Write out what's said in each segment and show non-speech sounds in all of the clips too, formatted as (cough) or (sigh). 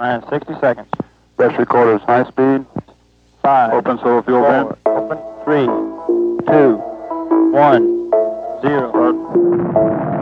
Nine, 60 seconds. Best recorders, high speed. Five. Open solo fuel four, vent. Open. Three, two, one, zero.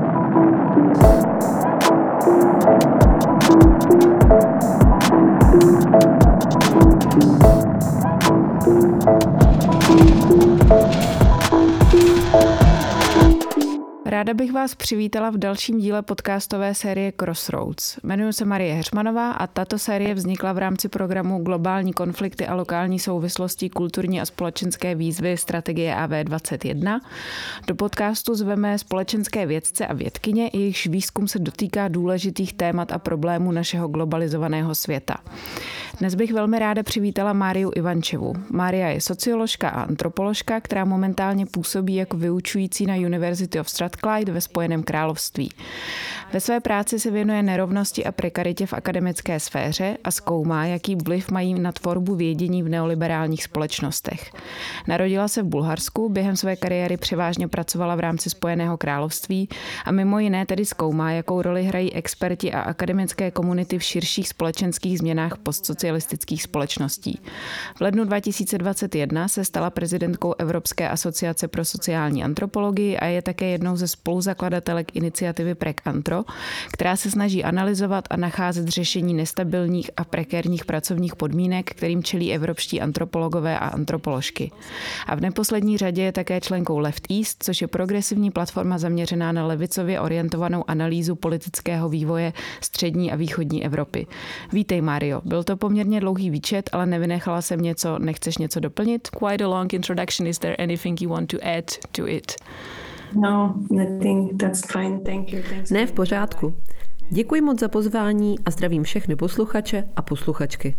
Ráda bych vás přivítala v dalším díle podcastové série Crossroads. Jmenuji se Marie Heřmanová a tato série vznikla v rámci programu Globální konflikty a lokální souvislosti kulturní a společenské výzvy strategie AV21. Do podcastu zveme společenské vědce a vědkyně, jejichž výzkum se dotýká důležitých témat a problémů našeho globalizovaného světa. Dnes bych velmi ráda přivítala Máriu Ivančevu. Mária je socioložka a antropoložka, která momentálně působí jako vyučující na University of Strathclyde ve Spojeném království. Ve své práci se věnuje nerovnosti a prekaritě v akademické sféře a zkoumá, jaký vliv mají na tvorbu vědění v neoliberálních společnostech. Narodila se v Bulharsku, během své kariéry převážně pracovala v rámci Spojeného království a mimo jiné tedy zkoumá, jakou roli hrají experti a akademické komunity v širších společenských změnách postsocialistických společností. V lednu 2021 se stala prezidentkou Evropské asociace pro sociální antropologii a je také jednou ze spoluzakladatelek iniciativy PREC Antro, která se snaží analyzovat a nacházet řešení nestabilních a prekérních pracovních podmínek, kterým čelí evropští antropologové a antropoložky. A v neposlední řadě je také členkou Left East, což je progresivní platforma zaměřená na levicově orientovanou analýzu politického vývoje střední a východní Evropy. Vítej, Mario. Byl to poměrně dlouhý výčet, ale nevynechala jsem něco, nechceš něco doplnit? Quite a long introduction. Is there anything you want to add to it? No, I think that's fine. Thank you. Thanks. Ne, v pořádku. Děkuji moc za pozvání a zdravím všechny posluchače a posluchačky.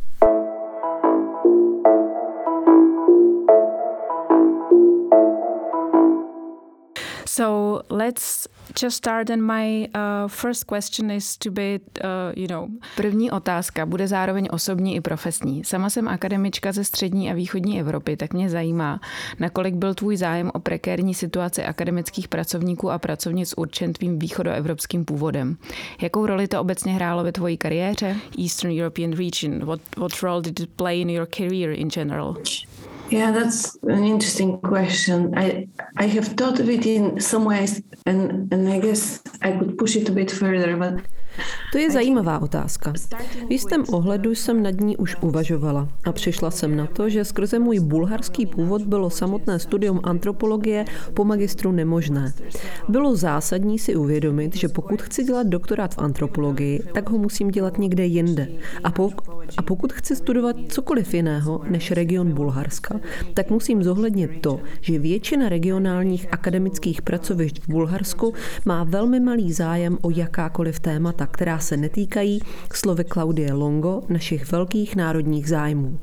So let's just start and my uh, first question is to be, uh, you know... První otázka bude zároveň osobní i profesní. Sama jsem akademička ze střední a východní Evropy, tak mě zajímá, nakolik byl tvůj zájem o prekérní situaci akademických pracovníků a pracovnic s určeným východoevropským původem. Jakou roli to obecně hrálo ve tvojí kariéře? Eastern European region, what, what role did it play in your career in general? Yeah, that's an interesting question. I I have thought of it in some ways, and and I guess I could push it a bit further, but To je zajímavá otázka. V jistém ohledu jsem nad ní už uvažovala a přišla jsem na to, že skrze můj bulharský původ bylo samotné studium antropologie po magistru nemožné. Bylo zásadní si uvědomit, že pokud chci dělat doktorát v antropologii, tak ho musím dělat někde jinde. A, po, a pokud chci studovat cokoliv jiného než region Bulharska, tak musím zohlednit to, že většina regionálních akademických pracovišť v Bulharsku má velmi malý zájem o jakákoliv témata, která se netýkají, slovy Klaudie Longo, našich velkých národních zájmů.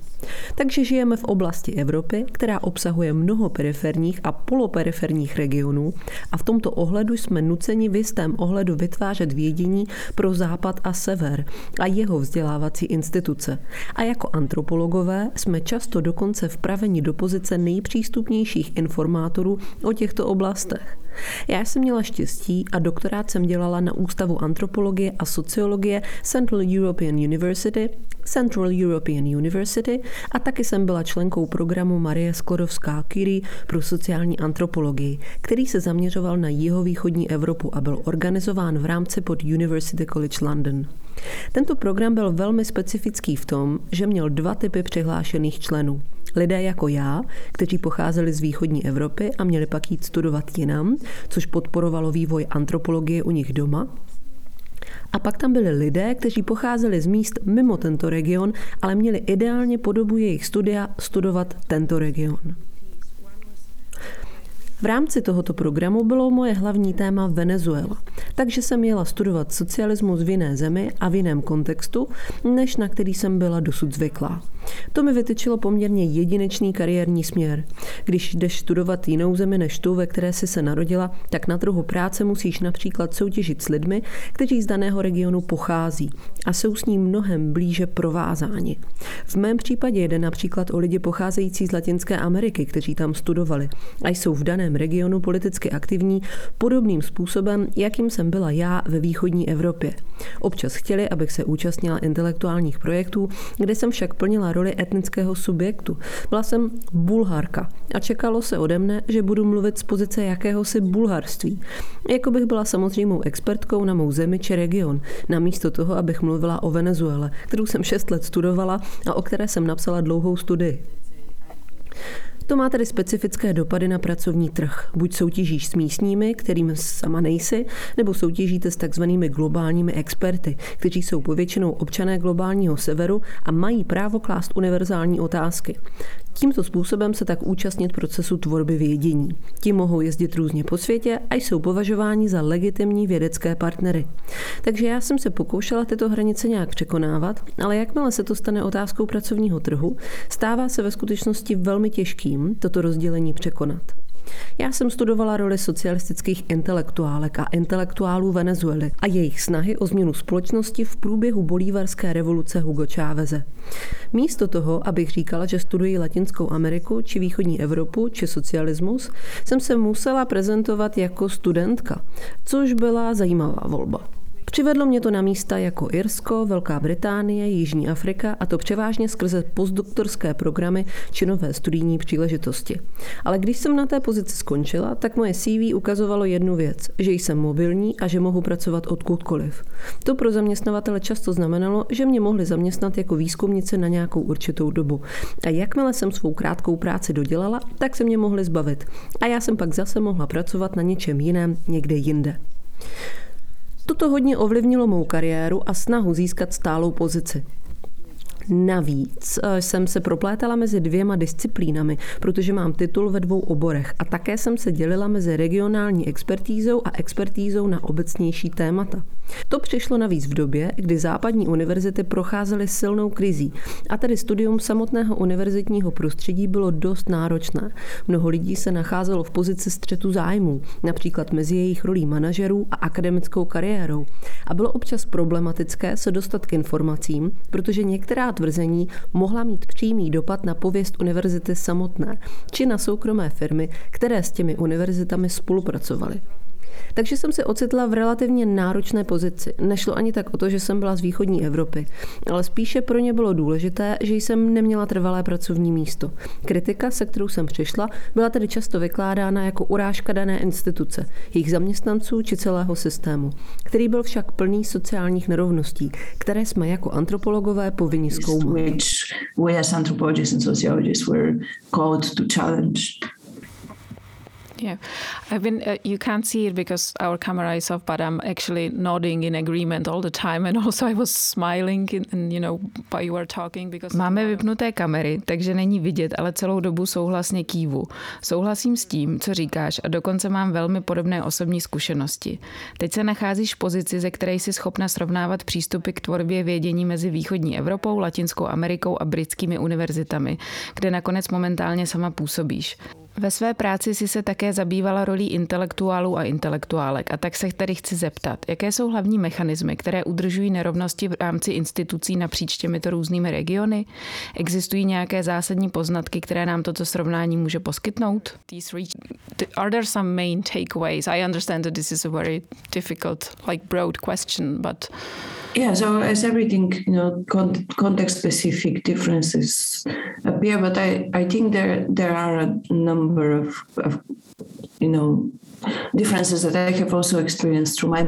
Takže žijeme v oblasti Evropy, která obsahuje mnoho periferních a poloperiferních regionů a v tomto ohledu jsme nuceni v jistém ohledu vytvářet vědění pro západ a sever a jeho vzdělávací instituce. A jako antropologové jsme často dokonce vpraveni do pozice nejpřístupnějších informátorů o těchto oblastech. Já jsem měla štěstí a doktorát jsem dělala na Ústavu antropologie a sociologie Central European University, Central European University a taky jsem byla členkou programu Marie Sklodovská-Curie pro sociální antropologii, který se zaměřoval na jihovýchodní Evropu a byl organizován v rámci pod University College London. Tento program byl velmi specifický v tom, že měl dva typy přihlášených členů. Lidé jako já, kteří pocházeli z východní Evropy a měli pak jít studovat jinam, což podporovalo vývoj antropologie u nich doma, a pak tam byli lidé, kteří pocházeli z míst mimo tento region, ale měli ideálně podobu jejich studia studovat tento region. V rámci tohoto programu bylo moje hlavní téma Venezuela, takže jsem jela studovat socialismus v jiné zemi a v jiném kontextu, než na který jsem byla dosud zvyklá. To mi vytyčilo poměrně jedinečný kariérní směr. Když jdeš studovat jinou zemi než tu, ve které jsi se narodila, tak na trhu práce musíš například soutěžit s lidmi, kteří z daného regionu pochází a jsou s ním mnohem blíže provázáni. V mém případě jde například o lidi pocházející z Latinské Ameriky, kteří tam studovali a jsou v daném regionu politicky aktivní podobným způsobem, jakým jsem byla já ve východní Evropě. Občas chtěli, abych se účastnila intelektuálních projektů, kde jsem však plnila roli etnického subjektu. Byla jsem bulharka a čekalo se ode mne, že budu mluvit z pozice jakéhosi bulharství. Jako bych byla samozřejmou expertkou na mou zemi či region, namísto toho, abych mluvila o Venezuele, kterou jsem šest let studovala a o které jsem napsala dlouhou studii. To má tedy specifické dopady na pracovní trh. Buď soutěžíš s místními, kterým sama nejsi, nebo soutěžíte s takzvanými globálními experty, kteří jsou povětšinou občané globálního severu a mají právo klást univerzální otázky. Tímto způsobem se tak účastnit procesu tvorby vědění. Ti mohou jezdit různě po světě a jsou považováni za legitimní vědecké partnery. Takže já jsem se pokoušela tyto hranice nějak překonávat, ale jakmile se to stane otázkou pracovního trhu, stává se ve skutečnosti velmi těžkým toto rozdělení překonat. Já jsem studovala roli socialistických intelektuálek a intelektuálů Venezuely a jejich snahy o změnu společnosti v průběhu bolívarské revoluce Hugo Cháveze. Místo toho, abych říkala, že studuji Latinskou Ameriku, či východní Evropu, či socialismus, jsem se musela prezentovat jako studentka, což byla zajímavá volba. Přivedlo mě to na místa jako Irsko, Velká Británie, Jižní Afrika a to převážně skrze postdoktorské programy či nové studijní příležitosti. Ale když jsem na té pozici skončila, tak moje CV ukazovalo jednu věc, že jsem mobilní a že mohu pracovat odkudkoliv. To pro zaměstnavatele často znamenalo, že mě mohli zaměstnat jako výzkumnice na nějakou určitou dobu. A jakmile jsem svou krátkou práci dodělala, tak se mě mohli zbavit. A já jsem pak zase mohla pracovat na něčem jiném někde jinde. Toto hodně ovlivnilo mou kariéru a snahu získat stálou pozici. Navíc eh, jsem se proplétala mezi dvěma disciplínami, protože mám titul ve dvou oborech a také jsem se dělila mezi regionální expertízou a expertízou na obecnější témata. To přišlo navíc v době, kdy západní univerzity procházely silnou krizí a tedy studium samotného univerzitního prostředí bylo dost náročné. Mnoho lidí se nacházelo v pozici střetu zájmů, například mezi jejich rolí manažerů a akademickou kariérou. A bylo občas problematické se dostat k informacím, protože některá tvrzení mohla mít přímý dopad na pověst univerzity samotné či na soukromé firmy, které s těmi univerzitami spolupracovaly. Takže jsem se ocitla v relativně náročné pozici. Nešlo ani tak o to, že jsem byla z východní Evropy, ale spíše pro ně bylo důležité, že jsem neměla trvalé pracovní místo. Kritika, se kterou jsem přišla, byla tedy často vykládána jako urážka dané instituce, jejich zaměstnanců či celého systému, který byl však plný sociálních nerovností, které jsme jako antropologové povinni zkoumat. we as anthropologists and sociologists were called to challenge Yeah, I've been. Uh, you can't see it because our camera is off, but I'm actually nodding in agreement all the time, and also I was smiling, in, and you know, while you were talking because. Máme vypnuté kamery, takže není vidět, ale celou dobu souhlasně kývu. Souhlasím s tím, co říkáš, a dokonce mám velmi podobné osobní zkušenosti. Teď se nacházíš v pozici, ze které jsi schopna srovnávat přístupy k tvorbě vědění mezi východní Evropou, Latinskou Amerikou a britskými univerzitami, kde nakonec momentálně sama působíš. Ve své práci si se také zabývala rolí intelektuálů a intelektuálek a tak se tady chci zeptat, jaké jsou hlavní mechanismy, které udržují nerovnosti v rámci institucí napříč těmito různými regiony? Existují nějaké zásadní poznatky, které nám toto srovnání může poskytnout? Are there some main takeaways? I understand that this is a very difficult, like broad question, but yeah so as everything you know con- context specific differences appear but i i think there there are a number of, of you know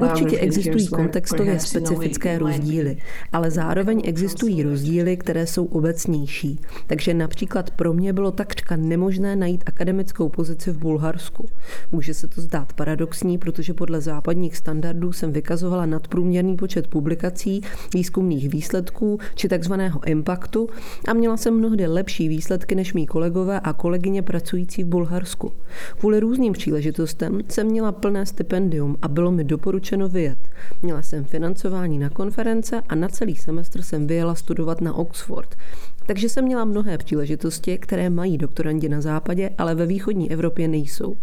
Určitě existují kontextově specifické rozdíly, ale zároveň existují rozdíly, které jsou obecnější. Takže například pro mě bylo takřka nemožné najít akademickou pozici v Bulharsku. Může se to zdát paradoxní, protože podle západních standardů jsem vykazovala nadprůměrný počet publikací, výzkumných výsledků či takzvaného impaktu a měla jsem mnohdy lepší výsledky než mý kolegové a kolegyně pracující v Bulharsku. Kvůli různým příležitostem jsem měla plné stipendium a bylo mi doporučeno vyjet. Měla jsem financování na konference a na celý semestr jsem vyjela studovat na Oxford. Takže jsem měla mnohé příležitosti, které mají doktorandi na západě, ale ve východní Evropě nejsou.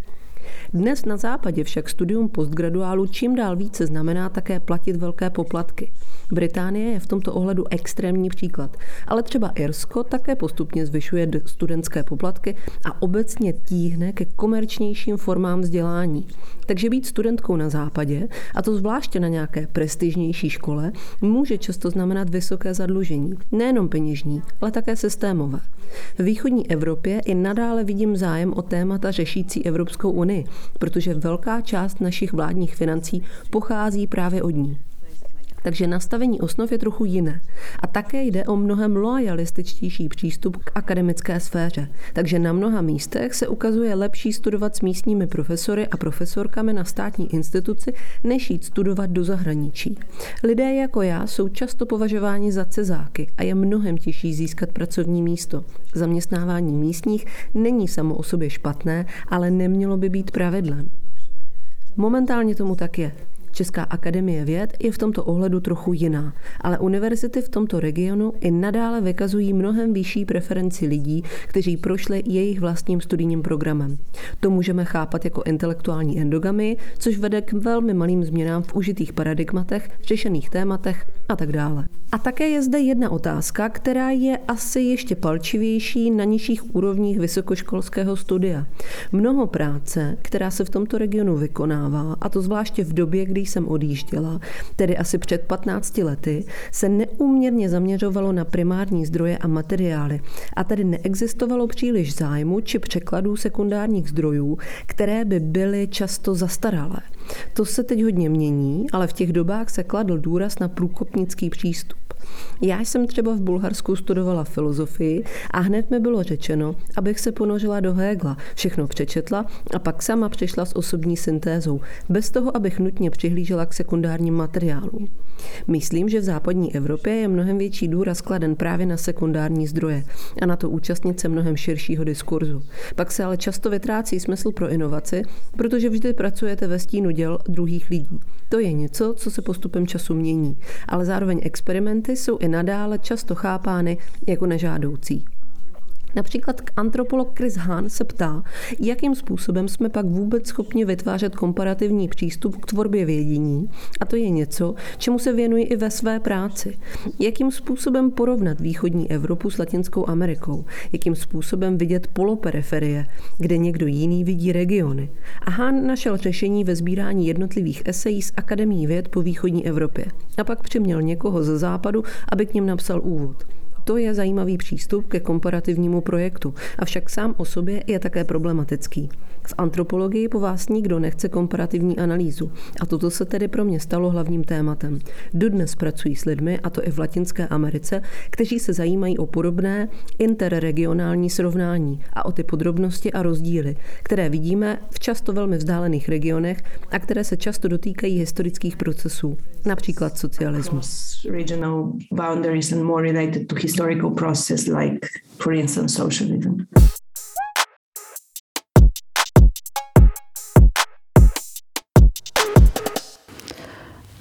Dnes na západě však studium postgraduálu čím dál více znamená také platit velké poplatky. Británie je v tomto ohledu extrémní příklad, ale třeba Irsko také postupně zvyšuje studentské poplatky a obecně tíhne ke komerčnějším formám vzdělání. Takže být studentkou na západě, a to zvláště na nějaké prestižnější škole, může často znamenat vysoké zadlužení. Nejenom peněžní, ale také systémové. V východní Evropě i nadále vidím zájem o témata řešící Evropskou unii, protože velká část našich vládních financí pochází právě od ní takže nastavení osnov je trochu jiné. A také jde o mnohem loajalističtější přístup k akademické sféře. Takže na mnoha místech se ukazuje lepší studovat s místními profesory a profesorkami na státní instituci, než jít studovat do zahraničí. Lidé jako já jsou často považováni za cezáky a je mnohem těžší získat pracovní místo. Zaměstnávání místních není samo o sobě špatné, ale nemělo by být pravidlem. Momentálně tomu tak je. Česká akademie věd je v tomto ohledu trochu jiná, ale univerzity v tomto regionu i nadále vykazují mnohem vyšší preferenci lidí, kteří prošli jejich vlastním studijním programem. To můžeme chápat jako intelektuální endogamy, což vede k velmi malým změnám v užitých paradigmatech, řešených tématech a tak dále. A také je zde jedna otázka, která je asi ještě palčivější na nižších úrovních vysokoškolského studia. Mnoho práce, která se v tomto regionu vykonává, a to zvláště v době, kdy jsem odjížděla, tedy asi před 15 lety, se neúměrně zaměřovalo na primární zdroje a materiály a tedy neexistovalo příliš zájmu či překladů sekundárních zdrojů, které by byly často zastaralé. To se teď hodně mění, ale v těch dobách se kladl důraz na průkopnický přístup. Já jsem třeba v Bulharsku studovala filozofii a hned mi bylo řečeno, abych se ponořila do Hegla, všechno přečetla a pak sama přišla s osobní syntézou, bez toho, abych nutně přihlížela k sekundárním materiálům. Myslím, že v západní Evropě je mnohem větší důraz kladen právě na sekundární zdroje a na to účastnit se mnohem širšího diskurzu. Pak se ale často vytrácí smysl pro inovaci, protože vždy pracujete ve stínu děl druhých lidí. To je něco, co se postupem času mění, ale zároveň experimenty jsou i nadále často chápány jako nežádoucí. Například antropolog Chris Hahn se ptá, jakým způsobem jsme pak vůbec schopni vytvářet komparativní přístup k tvorbě vědění, a to je něco, čemu se věnuji i ve své práci. Jakým způsobem porovnat východní Evropu s Latinskou Amerikou? Jakým způsobem vidět poloperiferie, kde někdo jiný vidí regiony? A Hahn našel řešení ve sbírání jednotlivých esejí z Akademii věd po východní Evropě. A pak přiměl někoho ze západu, aby k ním napsal úvod. To je zajímavý přístup ke komparativnímu projektu, avšak sám o sobě je také problematický. V antropologii po vás nikdo nechce komparativní analýzu a toto se tedy pro mě stalo hlavním tématem. Dodnes pracuji s lidmi, a to i v Latinské Americe, kteří se zajímají o podobné interregionální srovnání a o ty podrobnosti a rozdíly, které vidíme v často velmi vzdálených regionech a které se často dotýkají historických procesů, například socialismu. Regional boundaries and more related to historical process like, for instance, socialism.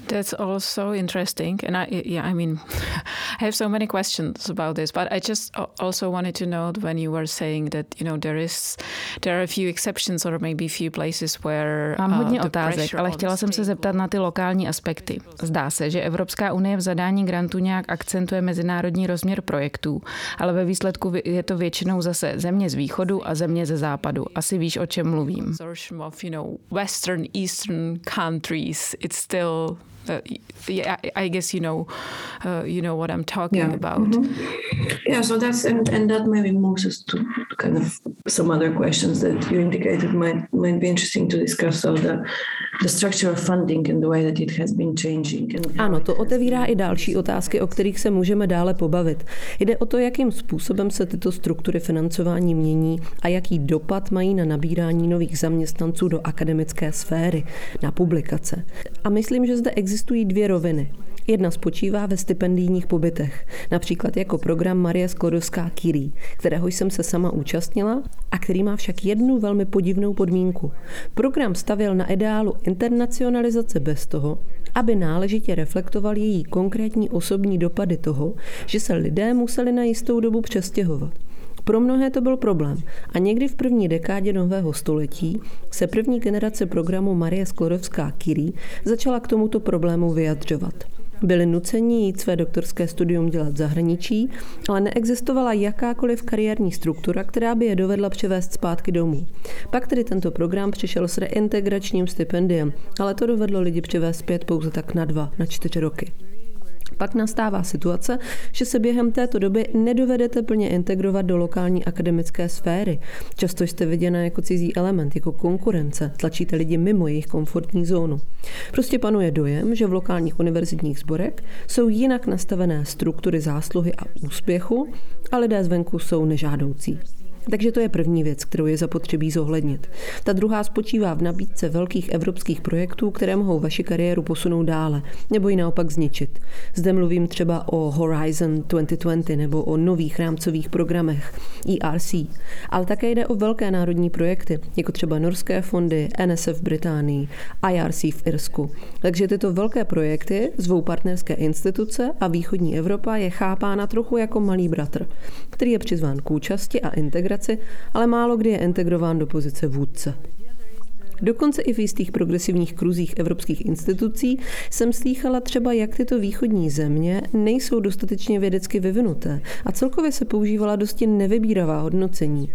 That's also interesting, and I yeah, I mean, (laughs) I have so many questions about this, but I just also wanted to know when you were saying that you know there is there are a few exceptions or maybe few places where Mám uh, hodně uh, otázek, ale chtěla jsem se zeptat na ty lokální aspekty. Zdá se, že Evropská unie v zadání grantu nějak akcentuje mezinárodní rozměr projektů, ale ve výsledku je to většinou zase země z východu a země ze západu. Asi víš, o čem mluvím. Of, you know, western, eastern countries, it's still uh, yeah, I guess you know, uh, you know what I'm talking yeah. about. Mm-hmm. Yeah, so that's and, and that maybe moves us to kind of some other questions that you indicated might might be interesting to discuss. So the the structure of funding and the way that it has been changing. And ano, to otevírá i další otázky, o kterých se můžeme dále pobavit. Jde o to, jakým způsobem se tyto struktury financování mění a jaký dopad mají na nabírání nových zaměstnanců do akademické sféry, na publikace. A myslím, že zde existují dvě roviny. Jedna spočívá ve stipendijních pobytech, například jako program Maria Sklodovská Curie, kterého jsem se sama účastnila a který má však jednu velmi podivnou podmínku. Program stavěl na ideálu internacionalizace bez toho, aby náležitě reflektoval její konkrétní osobní dopady toho, že se lidé museli na jistou dobu přestěhovat. Pro mnohé to byl problém a někdy v první dekádě nového století se první generace programu Marie Sklodovská Curie začala k tomuto problému vyjadřovat. Byli nuceni jít své doktorské studium dělat v zahraničí, ale neexistovala jakákoliv kariérní struktura, která by je dovedla převést zpátky domů. Pak tedy tento program přišel s reintegračním stipendiem, ale to dovedlo lidi přivést zpět pouze tak na dva, na čtyři roky. Pak nastává situace, že se během této doby nedovedete plně integrovat do lokální akademické sféry. Často jste viděna jako cizí element, jako konkurence, tlačíte lidi mimo jejich komfortní zónu. Prostě panuje dojem, že v lokálních univerzitních sborech jsou jinak nastavené struktury zásluhy a úspěchu a lidé zvenku jsou nežádoucí. Takže to je první věc, kterou je zapotřebí zohlednit. Ta druhá spočívá v nabídce velkých evropských projektů, které mohou vaši kariéru posunout dále, nebo ji naopak zničit. Zde mluvím třeba o Horizon 2020 nebo o nových rámcových programech ERC, ale také jde o velké národní projekty, jako třeba norské fondy, NSF v Británii, IRC v Irsku. Takže tyto velké projekty zvou partnerské instituce a východní Evropa je chápána trochu jako malý bratr, který je přizván k účasti a integraci integraci, ale málo kdy je integrován do pozice vůdce. Dokonce i v jistých progresivních kruzích evropských institucí jsem slýchala třeba, jak tyto východní země nejsou dostatečně vědecky vyvinuté a celkově se používala dosti nevybíravá hodnocení.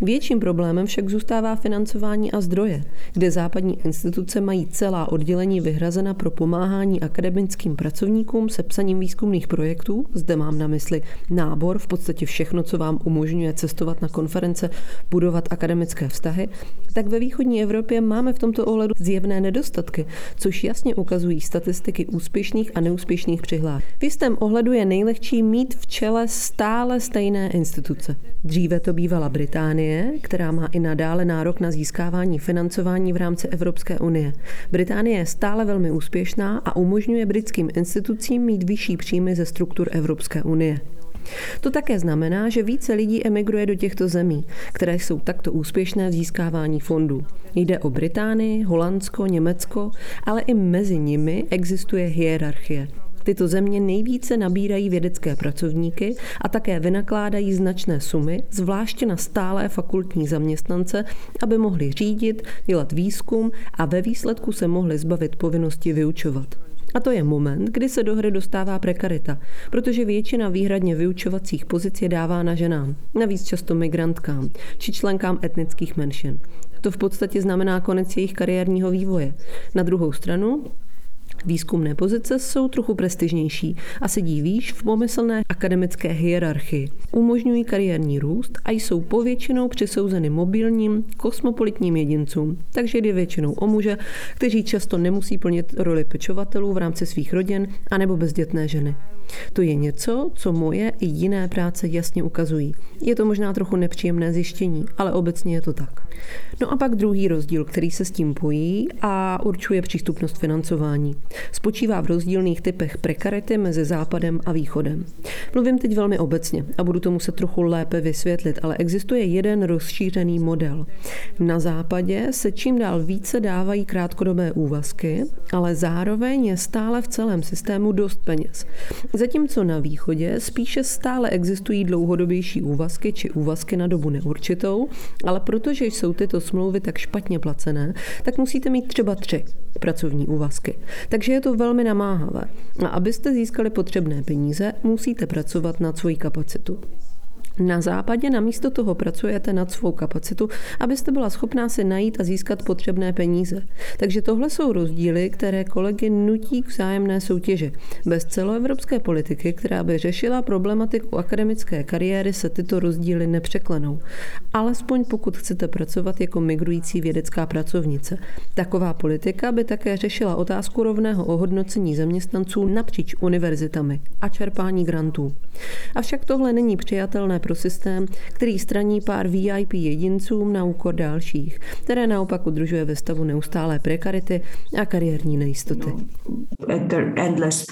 Větším problémem však zůstává financování a zdroje, kde západní instituce mají celá oddělení vyhrazena pro pomáhání akademickým pracovníkům se psaním výzkumných projektů. Zde mám na mysli nábor, v podstatě všechno, co vám umožňuje cestovat na konference, budovat akademické vztahy, tak ve východní Evropě máme v tomto ohledu zjevné nedostatky, což jasně ukazují statistiky úspěšných a neúspěšných přihlášek. V jistém ohledu je nejlehčí mít v čele stále stejné instituce. Dříve to bývala Británie, která má i nadále nárok na získávání financování v rámci Evropské unie. Británie je stále velmi úspěšná a umožňuje britským institucím mít vyšší příjmy ze struktur Evropské unie. To také znamená, že více lidí emigruje do těchto zemí, které jsou takto úspěšné v získávání fondů. Jde o Británii, Holandsko, Německo, ale i mezi nimi existuje hierarchie. Tyto země nejvíce nabírají vědecké pracovníky a také vynakládají značné sumy, zvláště na stálé fakultní zaměstnance, aby mohli řídit, dělat výzkum a ve výsledku se mohli zbavit povinnosti vyučovat. A to je moment, kdy se do hry dostává prekarita, protože většina výhradně vyučovacích pozic je dávána ženám, navíc často migrantkám či členkám etnických menšin. To v podstatě znamená konec jejich kariérního vývoje. Na druhou stranu Výzkumné pozice jsou trochu prestižnější a sedí výš v pomyslné akademické hierarchii. Umožňují kariérní růst a jsou povětšinou přisouzeny mobilním, kosmopolitním jedincům, takže jde většinou o muže, kteří často nemusí plnit roli pečovatelů v rámci svých rodin anebo bezdětné ženy. To je něco, co moje i jiné práce jasně ukazují. Je to možná trochu nepříjemné zjištění, ale obecně je to tak. No a pak druhý rozdíl, který se s tím pojí a určuje přístupnost financování. Spočívá v rozdílných typech prekarity mezi západem a východem. Mluvím teď velmi obecně a budu to muset trochu lépe vysvětlit, ale existuje jeden rozšířený model. Na západě se čím dál více dávají krátkodobé úvazky, ale zároveň je stále v celém systému dost peněz. Zatímco na východě spíše stále existují dlouhodobější úvazky či úvazky na dobu neurčitou, ale protože jsou tyto smlouvy tak špatně placené, tak musíte mít třeba tři pracovní úvazky. Takže je to velmi namáhavé. A abyste získali potřebné peníze, musíte pracovat na svoji kapacitu. Na západě namísto toho pracujete nad svou kapacitu, abyste byla schopná si najít a získat potřebné peníze. Takže tohle jsou rozdíly, které kolegy nutí k vzájemné soutěži. Bez celoevropské politiky, která by řešila problematiku akademické kariéry, se tyto rozdíly nepřeklenou. Alespoň pokud chcete pracovat jako migrující vědecká pracovnice. Taková politika by také řešila otázku rovného ohodnocení zaměstnanců napříč univerzitami a čerpání grantů. Avšak tohle není přijatelné pro systém, který straní pár VIP jedincům na úkor dalších, které naopak udržuje ve stavu neustálé prekarity a kariérní nejistoty. endless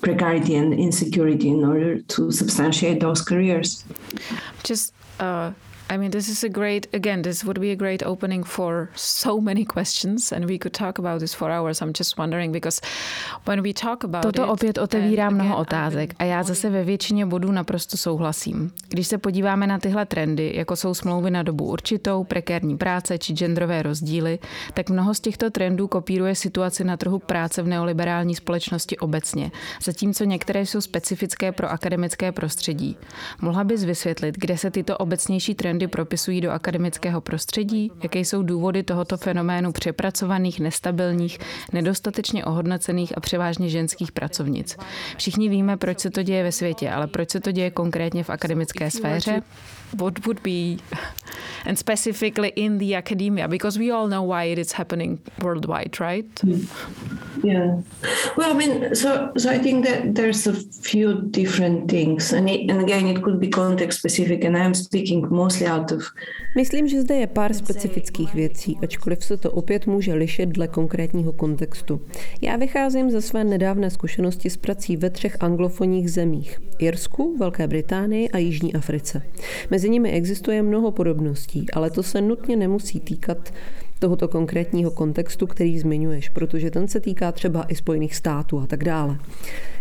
precarity and insecurity in order to substantiate those careers. Just uh, I mean, this is a great, again, this would be a great opening for so many questions, and we could talk about this for hours. I'm just wondering, because when we talk about Toto it, opět otevírá mnoho otázek a já zase ve většině bodů naprosto souhlasím. Když se podíváme na tyhle trendy, jako jsou smlouvy na dobu určitou, prekérní práce či genderové rozdíly, tak mnoho z těchto trendů kopíruje situaci na trhu práce v neoliberální společnosti obecně, zatímco některé jsou specifické pro akademické prostředí. Mohla bys vysvětlit, kde se tyto obecnější trendy trendy propisují do akademického prostředí? Jaké jsou důvody tohoto fenoménu přepracovaných, nestabilních, nedostatečně ohodnocených a převážně ženských pracovnic? Všichni víme, proč se to děje ve světě, ale proč se to děje konkrétně v akademické sféře? What would be, and specifically in the academia, because we all know why it is happening worldwide, right? Yeah. Well, I mean, so so I think that there's a few different things, and it, and again, it could be context specific, and I'm speaking mostly out of. Myslím, že zde je pár specifických věcí, ačkoliv se to opět může lišit dle konkrétního kontextu. Já vycházím ze své nedávné zkušenosti s prací ve třech anglofonních zemích. Irsku, Velké Británii a Jižní Africe. Mezi nimi existuje mnoho podobností, ale to se nutně nemusí týkat tohoto konkrétního kontextu, který zmiňuješ, protože ten se týká třeba i Spojených států a tak dále.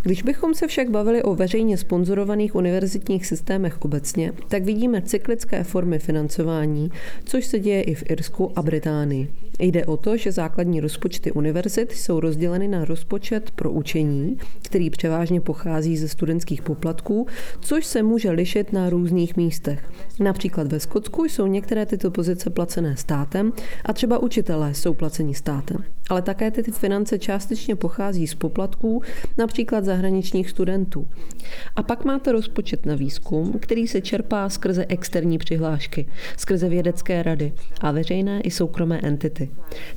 Když bychom se však bavili o veřejně sponzorovaných univerzitních systémech obecně, tak vidíme cyklické formy financování, což se děje i v Irsku a Británii. Jde o to, že základní rozpočty univerzit jsou rozděleny na rozpočet pro učení, který převážně pochází ze studentských poplatků, což se může lišit na různých místech. Například ve Skotsku jsou některé tyto pozice placené státem a třeba učitelé jsou placeni státem. Ale také ty finance částečně pochází z poplatků, například zahraničních studentů. A pak máte rozpočet na výzkum, který se čerpá skrze externí přihlášky, skrze vědecké rady a veřejné i soukromé entity.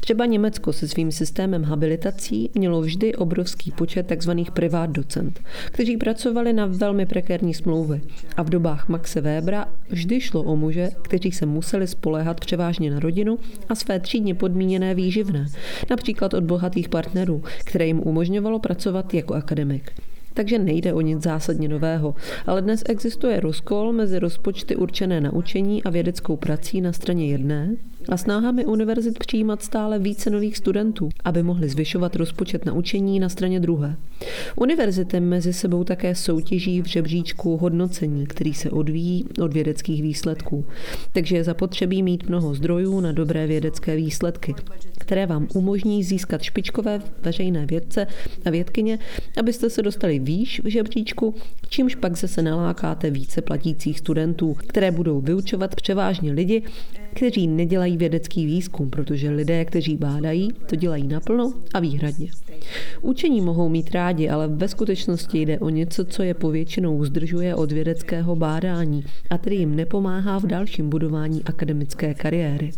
Třeba Německo se svým systémem habilitací mělo vždy obrovský počet tzv. privát docent, kteří pracovali na velmi prekérní smlouvy. A v dobách Maxe Webera vždy šlo o muže, kteří se museli spoléhat převážně na rodinu a své třídně podmíněné výživné, například od bohatých partnerů, které jim umožňovalo pracovat jako akademik takže nejde o nic zásadně nového. Ale dnes existuje rozkol mezi rozpočty určené na učení a vědeckou prací na straně jedné a snahami univerzit přijímat stále více nových studentů, aby mohli zvyšovat rozpočet na učení na straně druhé. Univerzity mezi sebou také soutěží v žebříčku hodnocení, který se odvíjí od vědeckých výsledků. Takže je zapotřebí mít mnoho zdrojů na dobré vědecké výsledky, které vám umožní získat špičkové veřejné vědce a vědkyně, abyste se dostali výš v žebříčku, čímž pak zase nalákáte více platících studentů, které budou vyučovat převážně lidi, kteří nedělají vědecký výzkum, protože lidé, kteří bádají, to dělají naplno a výhradně. Učení mohou mít rádi, ale ve skutečnosti jde o něco, co je povětšinou zdržuje od vědeckého bádání a tedy jim nepomáhá v dalším budování akademické kariéry.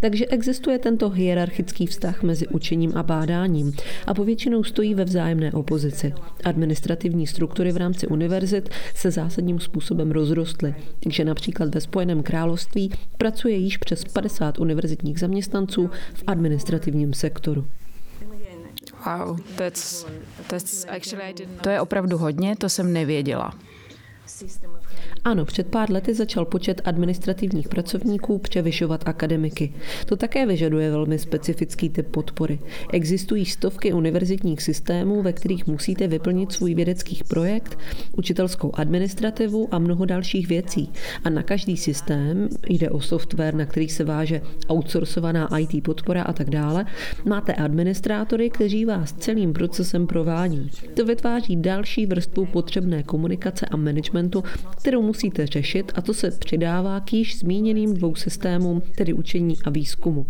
Takže existuje tento hierarchický vztah mezi učením a bádáním a povětšinou stojí ve vzájemné opozici. Administrativní struktury v rámci univerzit se zásadním způsobem rozrostly, takže například ve Spojeném království pracuje již přes 50 univerzitních zaměstnanců v administrativním sektoru. Wow, that's, that's actually To je opravdu hodně, to jsem nevěděla. Ano, před pár lety začal počet administrativních pracovníků převyšovat akademiky. To také vyžaduje velmi specifický typ podpory. Existují stovky univerzitních systémů, ve kterých musíte vyplnit svůj vědecký projekt, učitelskou administrativu a mnoho dalších věcí. A na každý systém, jde o software, na který se váže outsourcovaná IT podpora a tak dále, máte administrátory, kteří vás celým procesem provádí. To vytváří další vrstvu potřebné komunikace a managementu, kterou musíte řešit a to se přidává k již zmíněným dvou systémům, tedy učení a výzkumu.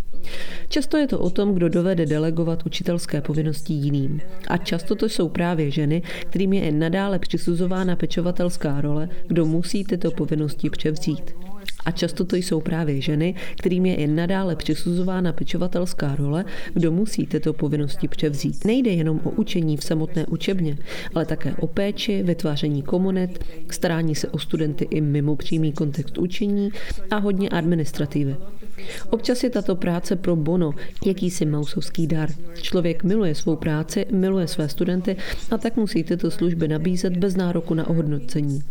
Často je to o tom, kdo dovede delegovat učitelské povinnosti jiným. A často to jsou právě ženy, kterým je nadále přisuzována pečovatelská role, kdo musí tyto povinnosti převzít. A často to jsou právě ženy, kterým je i nadále přisuzována pečovatelská role, kdo musí tyto povinnosti převzít. Nejde jenom o učení v samotné učebně, ale také o péči, vytváření komunit, starání se o studenty i mimo přímý kontext učení a hodně administrativy. Občas je tato práce pro bono jakýsi mausovský dar. Člověk miluje svou práci, miluje své studenty a tak musí tyto služby nabízet bez nároku na ohodnocení.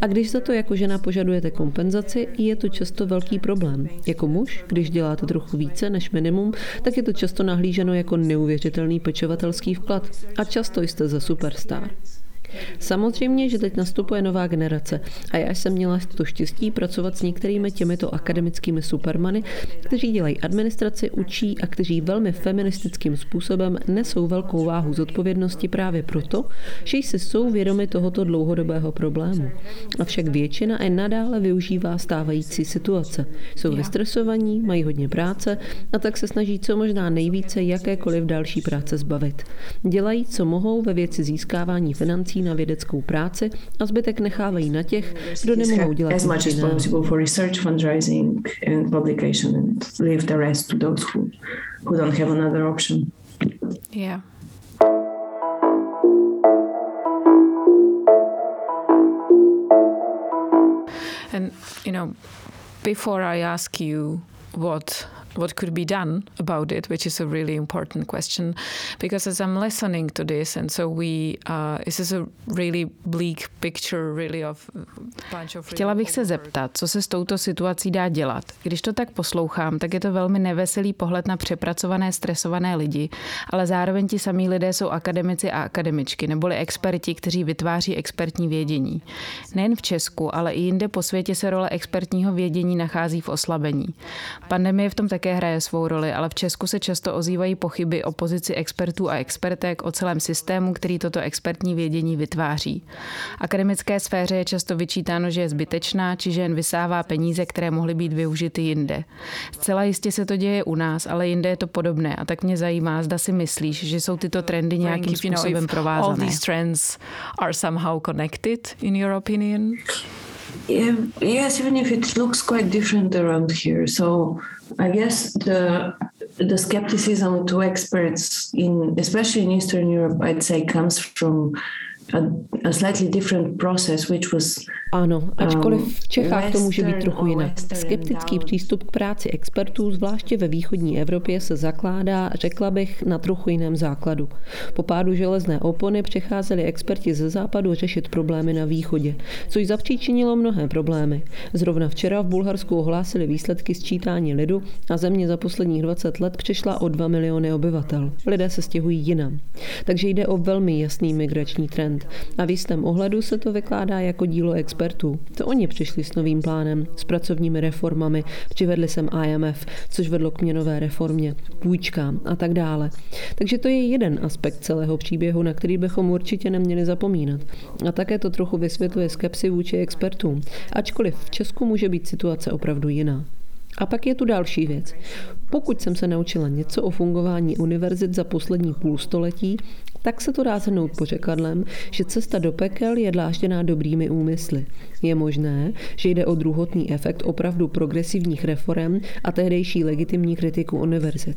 A když za to jako žena požadujete kompenzaci, je to často velký problém. Jako muž, když děláte trochu více než minimum, tak je to často nahlíženo jako neuvěřitelný pečovatelský vklad a často jste za superstar. Samozřejmě, že teď nastupuje nová generace a já jsem měla to štěstí pracovat s některými těmito akademickými supermany, kteří dělají administraci, učí a kteří velmi feministickým způsobem nesou velkou váhu zodpovědnosti právě proto, že si jsou vědomi tohoto dlouhodobého problému. Avšak většina i nadále využívá stávající situace. Jsou vystresovaní, mají hodně práce a tak se snaží co možná nejvíce jakékoliv další práce zbavit. Dělají, co mohou ve věci získávání financí na vědeckou práci a zbytek nechávají na těch, kdo nemohou dělat as much as possible for research, fundraising and publication and leave the rest to those who, who don't have another option. Yeah. And you know, before I ask you what what could be done about it, which is a really important question, because as I'm listening to this, and so we, uh, this is a really bleak picture, really of bunch of. Chtěla bych se zeptat, co se s touto situací dá dělat. Když to tak poslouchám, tak je to velmi neveselý pohled na přepracované, stresované lidi, ale zároveň ti samí lidé jsou akademici a akademičky, neboli experti, kteří vytváří expertní vědění. Nejen v Česku, ale i jinde po světě se role expertního vědění nachází v oslabení. Pandemie v tom také také hraje svou roli, ale v Česku se často ozývají pochyby o pozici expertů a expertek, o celém systému, který toto expertní vědění vytváří. Akademické sféře je často vyčítáno, že je zbytečná, či že jen vysává peníze, které mohly být využity jinde. Zcela jistě se to děje u nás, ale jinde je to podobné a tak mě zajímá, zda si myslíš, že jsou tyto trendy nějakým způsobem provázané. in your opinion? Yeah, yes, even if it looks quite different around here. So I guess the the skepticism to experts in especially in Eastern Europe, I'd say, comes from a, a slightly different process, which was Ano, ačkoliv v Čechách to může být trochu jinak. Skeptický přístup k práci expertů, zvláště ve východní Evropě, se zakládá, řekla bych, na trochu jiném základu. Po pádu železné opony přecházeli experti ze západu řešit problémy na východě, což zapříčinilo mnohé problémy. Zrovna včera v Bulharsku ohlásili výsledky sčítání lidu a země za posledních 20 let přišla o 2 miliony obyvatel. Lidé se stěhují jinam. Takže jde o velmi jasný migrační trend. A v jistém ohledu se to vykládá jako dílo expertů. To oni přišli s novým plánem, s pracovními reformami, přivedli sem IMF, což vedlo k měnové reformě, půjčkám a tak dále. Takže to je jeden aspekt celého příběhu, na který bychom určitě neměli zapomínat. A také to trochu vysvětluje skepsi vůči expertům, ačkoliv v Česku může být situace opravdu jiná. A pak je tu další věc. Pokud jsem se naučila něco o fungování univerzit za poslední půl století, tak se to dá zhrnout pořekadlem, že cesta do pekel je dlážděná dobrými úmysly. Je možné, že jde o druhotný efekt opravdu progresivních reform a tehdejší legitimní kritiku univerzit.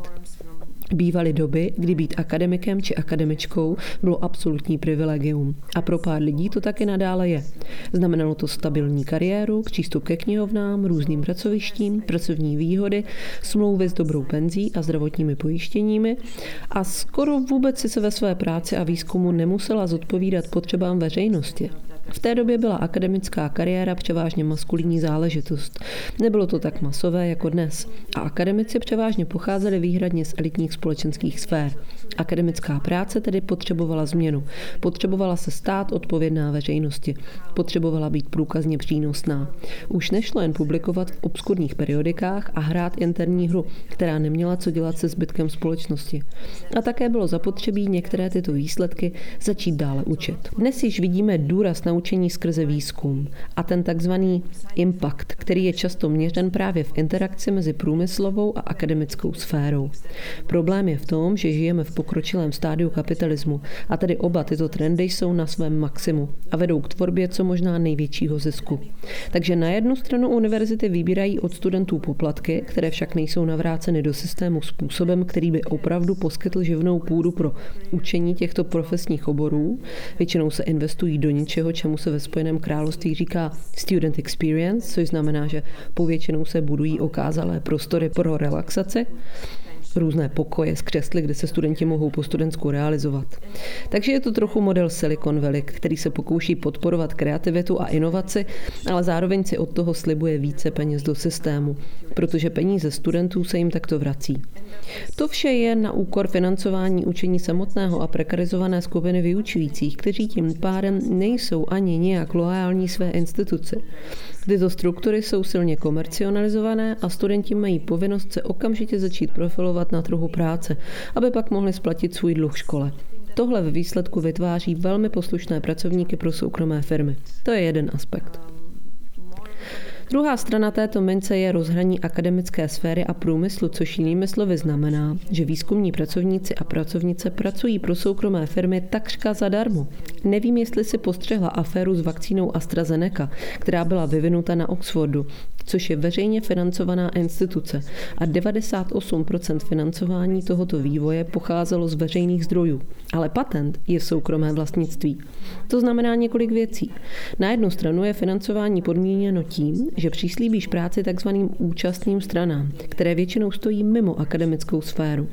Bývaly doby, kdy být akademikem či akademičkou bylo absolutní privilegium. A pro pár lidí to taky nadále je. Znamenalo to stabilní kariéru, přístup ke knihovnám, různým pracovištím, pracovní výhody, smlouvy s dobrou penzí a zdravotními pojištěními a skoro vůbec si se ve své práci a výzkumu nemusela zodpovídat potřebám veřejnosti. V té době byla akademická kariéra převážně maskulinní záležitost. Nebylo to tak masové jako dnes a akademici převážně pocházeli výhradně z elitních společenských sfér. Akademická práce tedy potřebovala změnu. Potřebovala se stát odpovědná veřejnosti. Potřebovala být průkazně přínosná. Už nešlo jen publikovat v obskurních periodikách a hrát interní hru, která neměla co dělat se zbytkem společnosti. A také bylo zapotřebí některé tyto výsledky začít dále učit. Dnes již vidíme důraz na naučení skrze výzkum a ten takzvaný impact, který je často měřen právě v interakci mezi průmyslovou a akademickou sférou. Problém je v tom, že žijeme v pokročilém stádiu kapitalismu a tedy oba tyto trendy jsou na svém maximu a vedou k tvorbě co možná největšího zisku. Takže na jednu stranu univerzity vybírají od studentů poplatky, které však nejsou navráceny do systému způsobem, který by opravdu poskytl živnou půdu pro učení těchto profesních oborů. Většinou se investují do něčeho, čemu se ve Spojeném království říká student experience, což znamená, že povětšinou se budují okázalé prostory pro relaxaci různé pokoje z křesly, kde se studenti mohou po studentsku realizovat. Takže je to trochu model Silicon Valley, který se pokouší podporovat kreativitu a inovaci, ale zároveň si od toho slibuje více peněz do systému, protože peníze studentů se jim takto vrací. To vše je na úkor financování učení samotného a prekarizované skupiny vyučujících, kteří tím pádem nejsou ani nějak loajální své instituci. Tyto struktury jsou silně komercionalizované a studenti mají povinnost se okamžitě začít profilovat na trhu práce, aby pak mohli splatit svůj dluh škole. Tohle ve výsledku vytváří velmi poslušné pracovníky pro soukromé firmy. To je jeden aspekt. Druhá strana této mince je rozhraní akademické sféry a průmyslu, což jinými slovy znamená, že výzkumní pracovníci a pracovnice pracují pro soukromé firmy takřka zadarmo. Nevím, jestli si postřehla aféru s vakcínou AstraZeneca, která byla vyvinuta na Oxfordu, což je veřejně financovaná instituce a 98% financování tohoto vývoje pocházelo z veřejných zdrojů. Ale patent je soukromé vlastnictví. To znamená několik věcí. Na jednu stranu je financování podmíněno tím, že přislíbíš práci takzvaným účastným stranám, které většinou stojí mimo akademickou sféru.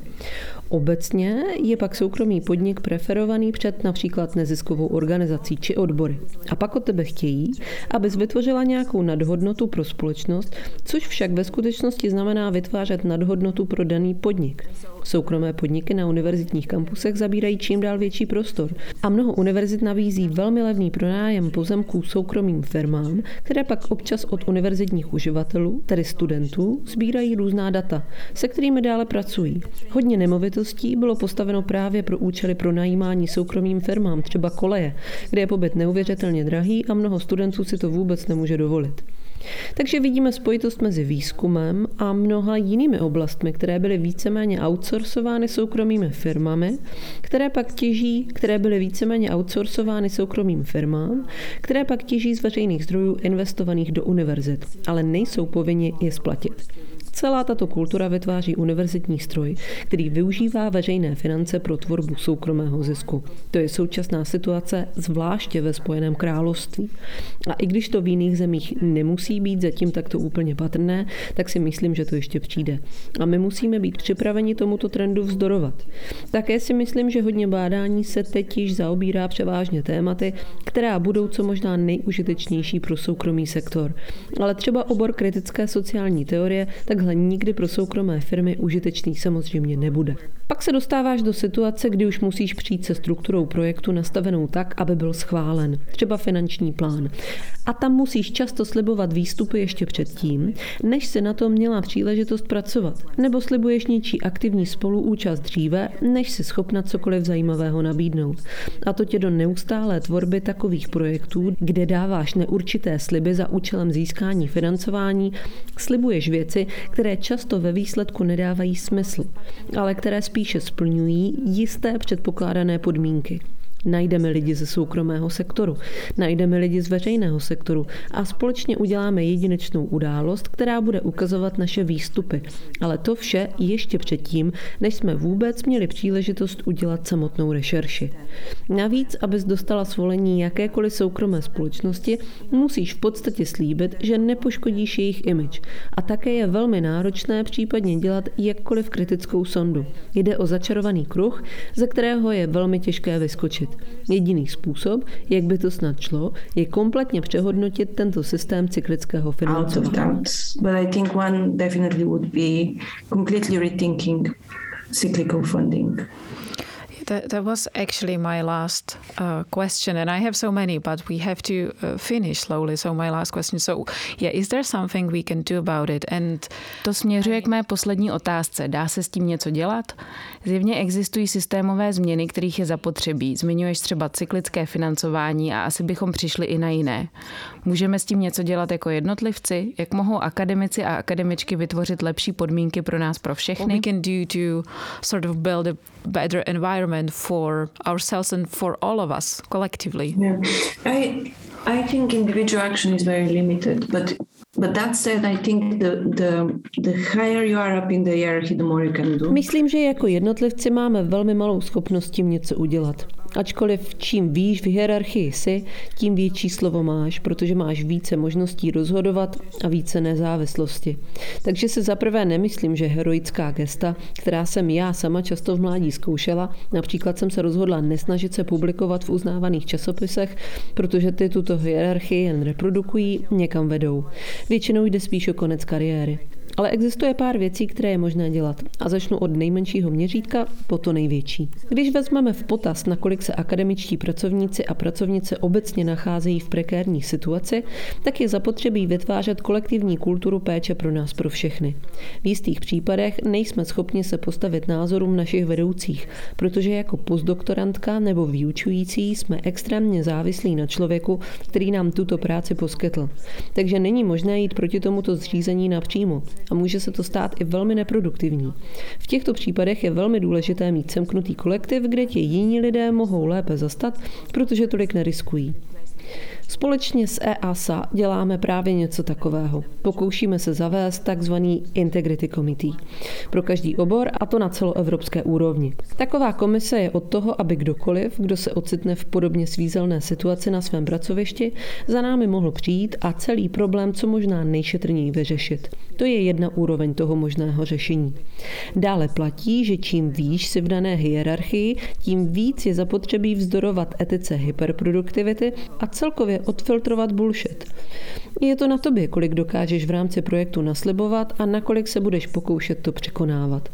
Obecně je pak soukromý podnik preferovaný před například neziskovou organizací či odbory. A pak od tebe chtějí, abys vytvořila nějakou nadhodnotu pro společnost, což však ve skutečnosti znamená vytvářet nadhodnotu pro daný podnik. Soukromé podniky na univerzitních kampusech zabírají čím dál větší prostor a mnoho univerzit nabízí velmi levný pronájem pozemků soukromým firmám, které pak občas od univerzitních uživatelů, tedy studentů, sbírají různá data, se kterými dále pracují. Hodně nemovitostí bylo postaveno právě pro účely pronajímání soukromým firmám, třeba koleje, kde je pobyt neuvěřitelně drahý a mnoho studentů si to vůbec nemůže dovolit. Takže vidíme spojitost mezi výzkumem a mnoha jinými oblastmi, které byly víceméně outsourcovány soukromými firmami, které pak těží, které byly víceméně outsourcovány soukromým firmám, které pak těží z veřejných zdrojů investovaných do univerzit, ale nejsou povinni je splatit. Celá tato kultura vytváří univerzitní stroj, který využívá veřejné finance pro tvorbu soukromého zisku. To je současná situace, zvláště ve Spojeném království. A i když to v jiných zemích nemusí být zatím takto úplně patrné, tak si myslím, že to ještě přijde. A my musíme být připraveni tomuto trendu vzdorovat. Také si myslím, že hodně bádání se teď již zaobírá převážně tématy, která budou co možná nejužitečnější pro soukromý sektor. Ale třeba obor kritické sociální teorie tak takhle nikdy pro soukromé firmy užitečný samozřejmě nebude. Pak se dostáváš do situace, kdy už musíš přijít se strukturou projektu nastavenou tak, aby byl schválen, třeba finanční plán. A tam musíš často slibovat výstupy ještě předtím, než se na to měla příležitost pracovat. Nebo slibuješ něčí aktivní spoluúčast dříve, než si schopna cokoliv zajímavého nabídnout. A to tě do neustálé tvorby takových projektů, kde dáváš neurčité sliby za účelem získání financování, slibuješ věci, které často ve výsledku nedávají smysl, ale které spíše splňují jisté předpokládané podmínky. Najdeme lidi ze soukromého sektoru, najdeme lidi z veřejného sektoru a společně uděláme jedinečnou událost, která bude ukazovat naše výstupy. Ale to vše ještě předtím, než jsme vůbec měli příležitost udělat samotnou rešerši. Navíc, abys dostala svolení jakékoliv soukromé společnosti, musíš v podstatě slíbit, že nepoškodíš jejich image. A také je velmi náročné případně dělat jakkoliv kritickou sondu. Jde o začarovaný kruh, ze kterého je velmi těžké vyskočit. Jediný způsob, jak by to snad šlo, je kompletně přehodnotit tento systém cyklického financování. But I think one definitely would be completely rethinking cyclical funding. That, that was actually my last uh, question, and I have so many, but we have to uh, finish slowly. So my last question. So, yeah, is there something we can do about it? And to směřuje k mé poslední otázce. Dá se s tím něco dělat? Zjevně existují systémové změny, kterých je zapotřebí. Zmiňuješ třeba cyklické financování a asi bychom přišli i na jiné. Můžeme s tím něco dělat jako jednotlivci? Jak mohou akademici a akademičky vytvořit lepší podmínky pro nás, pro všechny? What we can do to sort of build a better environment for ourselves and for all of us collectively? Yeah, I I think individual action is very limited, but but that said, I think the the the higher you are up in the hierarchy, the more you can do. Myslím, že jako jednotlivci máme velmi malou schopnost tím něco udělat. Ačkoliv čím výš v hierarchii jsi, tím větší slovo máš, protože máš více možností rozhodovat a více nezávislosti. Takže si zaprvé nemyslím, že heroická gesta, která jsem já sama často v mládí zkoušela, například jsem se rozhodla nesnažit se publikovat v uznávaných časopisech, protože ty tuto hierarchii jen reprodukují, někam vedou. Většinou jde spíš o konec kariéry. Ale existuje pár věcí, které je možné dělat. A začnu od nejmenšího měřítka po to největší. Když vezmeme v potaz, nakolik se akademičtí pracovníci a pracovnice obecně nacházejí v prekérní situaci, tak je zapotřebí vytvářet kolektivní kulturu péče pro nás, pro všechny. V jistých případech nejsme schopni se postavit názorům našich vedoucích, protože jako postdoktorantka nebo vyučující jsme extrémně závislí na člověku, který nám tuto práci poskytl. Takže není možné jít proti tomuto zřízení napřímo a může se to stát i velmi neproduktivní. V těchto případech je velmi důležité mít semknutý kolektiv, kde ti jiní lidé mohou lépe zastat, protože tolik neriskují. Společně s EASA děláme právě něco takového. Pokoušíme se zavést takzvaný Integrity Committee pro každý obor a to na celoevropské úrovni. Taková komise je od toho, aby kdokoliv, kdo se ocitne v podobně svízelné situaci na svém pracovišti, za námi mohl přijít a celý problém co možná nejšetrněji vyřešit. To je jedna úroveň toho možného řešení. Dále platí, že čím výš si v dané hierarchii, tím víc je zapotřebí vzdorovat etice hyperproduktivity a celkově odfiltrovat bullshit. Je to na tobě, kolik dokážeš v rámci projektu naslibovat a nakolik se budeš pokoušet to překonávat.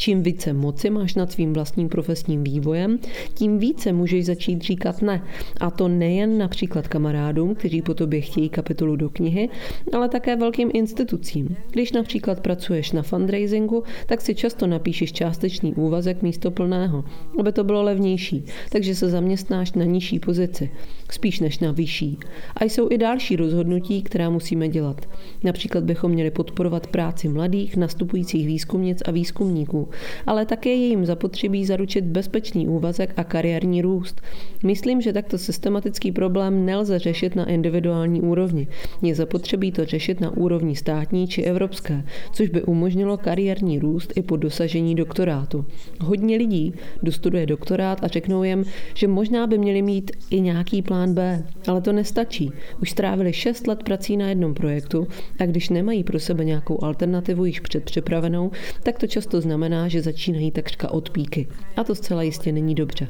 Čím více moci máš nad svým vlastním profesním vývojem, tím více můžeš začít říkat ne. A to nejen například kamarádům, kteří po tobě chtějí kapitolu do knihy, ale také velkým institucím. Když například pracuješ na fundraisingu, tak si často napíšeš částečný úvazek místo plného, aby to bylo levnější, takže se zaměstnáš na nižší pozici, spíš než na vyšší. A jsou i další rozhodnutí, která musíme dělat. Například bychom měli podporovat práci mladých, nastupujících výzkumnic a výzkumníků, ale také je jim zapotřebí zaručit bezpečný úvazek a kariérní růst. Myslím, že takto systematický problém nelze řešit na individuální úrovni. Je zapotřebí to řešit na úrovni státní či evropské, což by umožnilo kariérní růst i po dosažení doktorátu. Hodně lidí dostuduje doktorát a řeknou jim, že možná by měli mít i nějaký plán B, ale to nestačí. Už strávili 6 let prací na jednom projektu a když nemají pro sebe nějakou alternativu již předpřipravenou, tak to často znamená, že začínají takřka od píky. A to zcela jistě není dobře.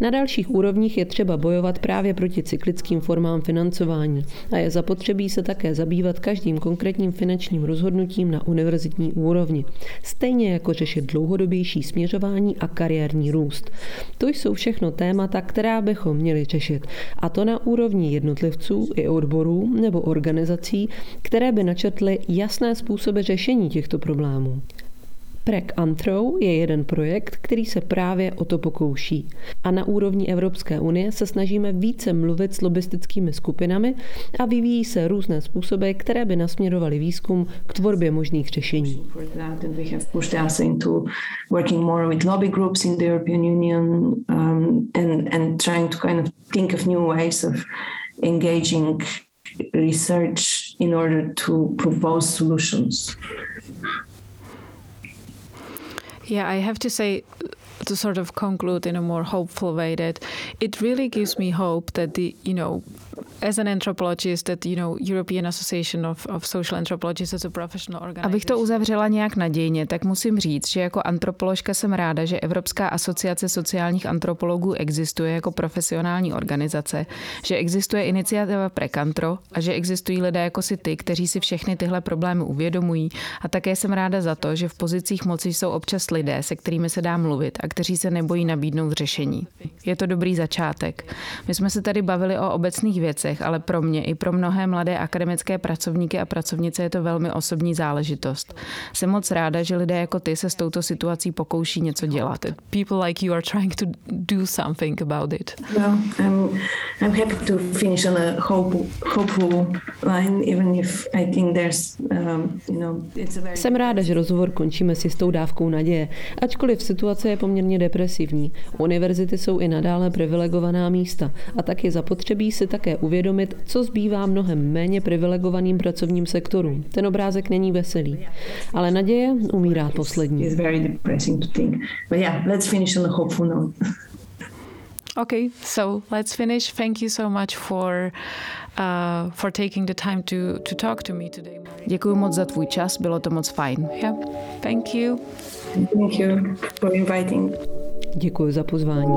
Na dalších úrovních je třeba bojovat právě proti cyklickým formám financování a je zapotřebí se také zabývat každým konkrétním finančním rozhodnutím na univerzitní úrovni, stejně jako řešit dlouhodobější směřování a kariérní růst. To jsou všechno témata, která bychom měli řešit, a to na úrovni jednotlivců i odborů nebo organizací, které by načetly jasné způsoby řešení těchto problémů. Prek Antro je jeden projekt, který se právě o to pokouší. A na úrovni Evropské unie se snažíme více mluvit s lobistickými skupinami a vyvíjí se různé způsoby, které by nasměrovaly výzkum k tvorbě možných řešení. research in order to propose solutions. Yeah, I have to say, to sort of conclude in a more hopeful way, that it really gives me hope that the, you know, as an anthropologist that, you know, European Association of, of Social Anthropologists as a professional organization. Abych to uzavřela nějak nadějně, tak musím říct, že jako antropoložka jsem ráda, že Evropská asociace sociálních antropologů existuje jako profesionální organizace, že existuje iniciativa Prekantro a že existují lidé jako si ty, kteří si všechny tyhle problémy uvědomují a také jsem ráda za to, že v pozicích moci jsou občas lidé, se kterými se dá mluvit a kteří se nebojí nabídnout řešení. Je to dobrý začátek. My jsme se tady bavili o obecných věcech, ale pro mě i pro mnohé mladé akademické pracovníky a pracovnice je to velmi osobní záležitost. Jsem moc ráda, že lidé jako ty se s touto situací pokouší něco dělat. People like you are trying to do something about it. Well, I'm, I'm happy to finish on a hope, hopeful line, even if I think there's, um, you know, it's a very... Jsem ráda, že rozhovor končíme s jistou dávkou naděje, ačkoliv situace je poměrně depresivní. Univerzity jsou i nadále privilegovaná místa a tak je zapotřebí si také uvědomit, co zbývá mnohem méně privilegovaným pracovním sektorům. Ten obrázek není veselý, ale naděje umírá poslední. It's very depressing to think. But yeah, let's finish on a hopeful note. Okay, so let's finish. Thank you so much for uh, for taking the time to to talk to me today. Děkuji moc za tvůj čas, bylo to moc fajn. Yeah, thank you. Thank you for inviting. Děkuji za pozvání.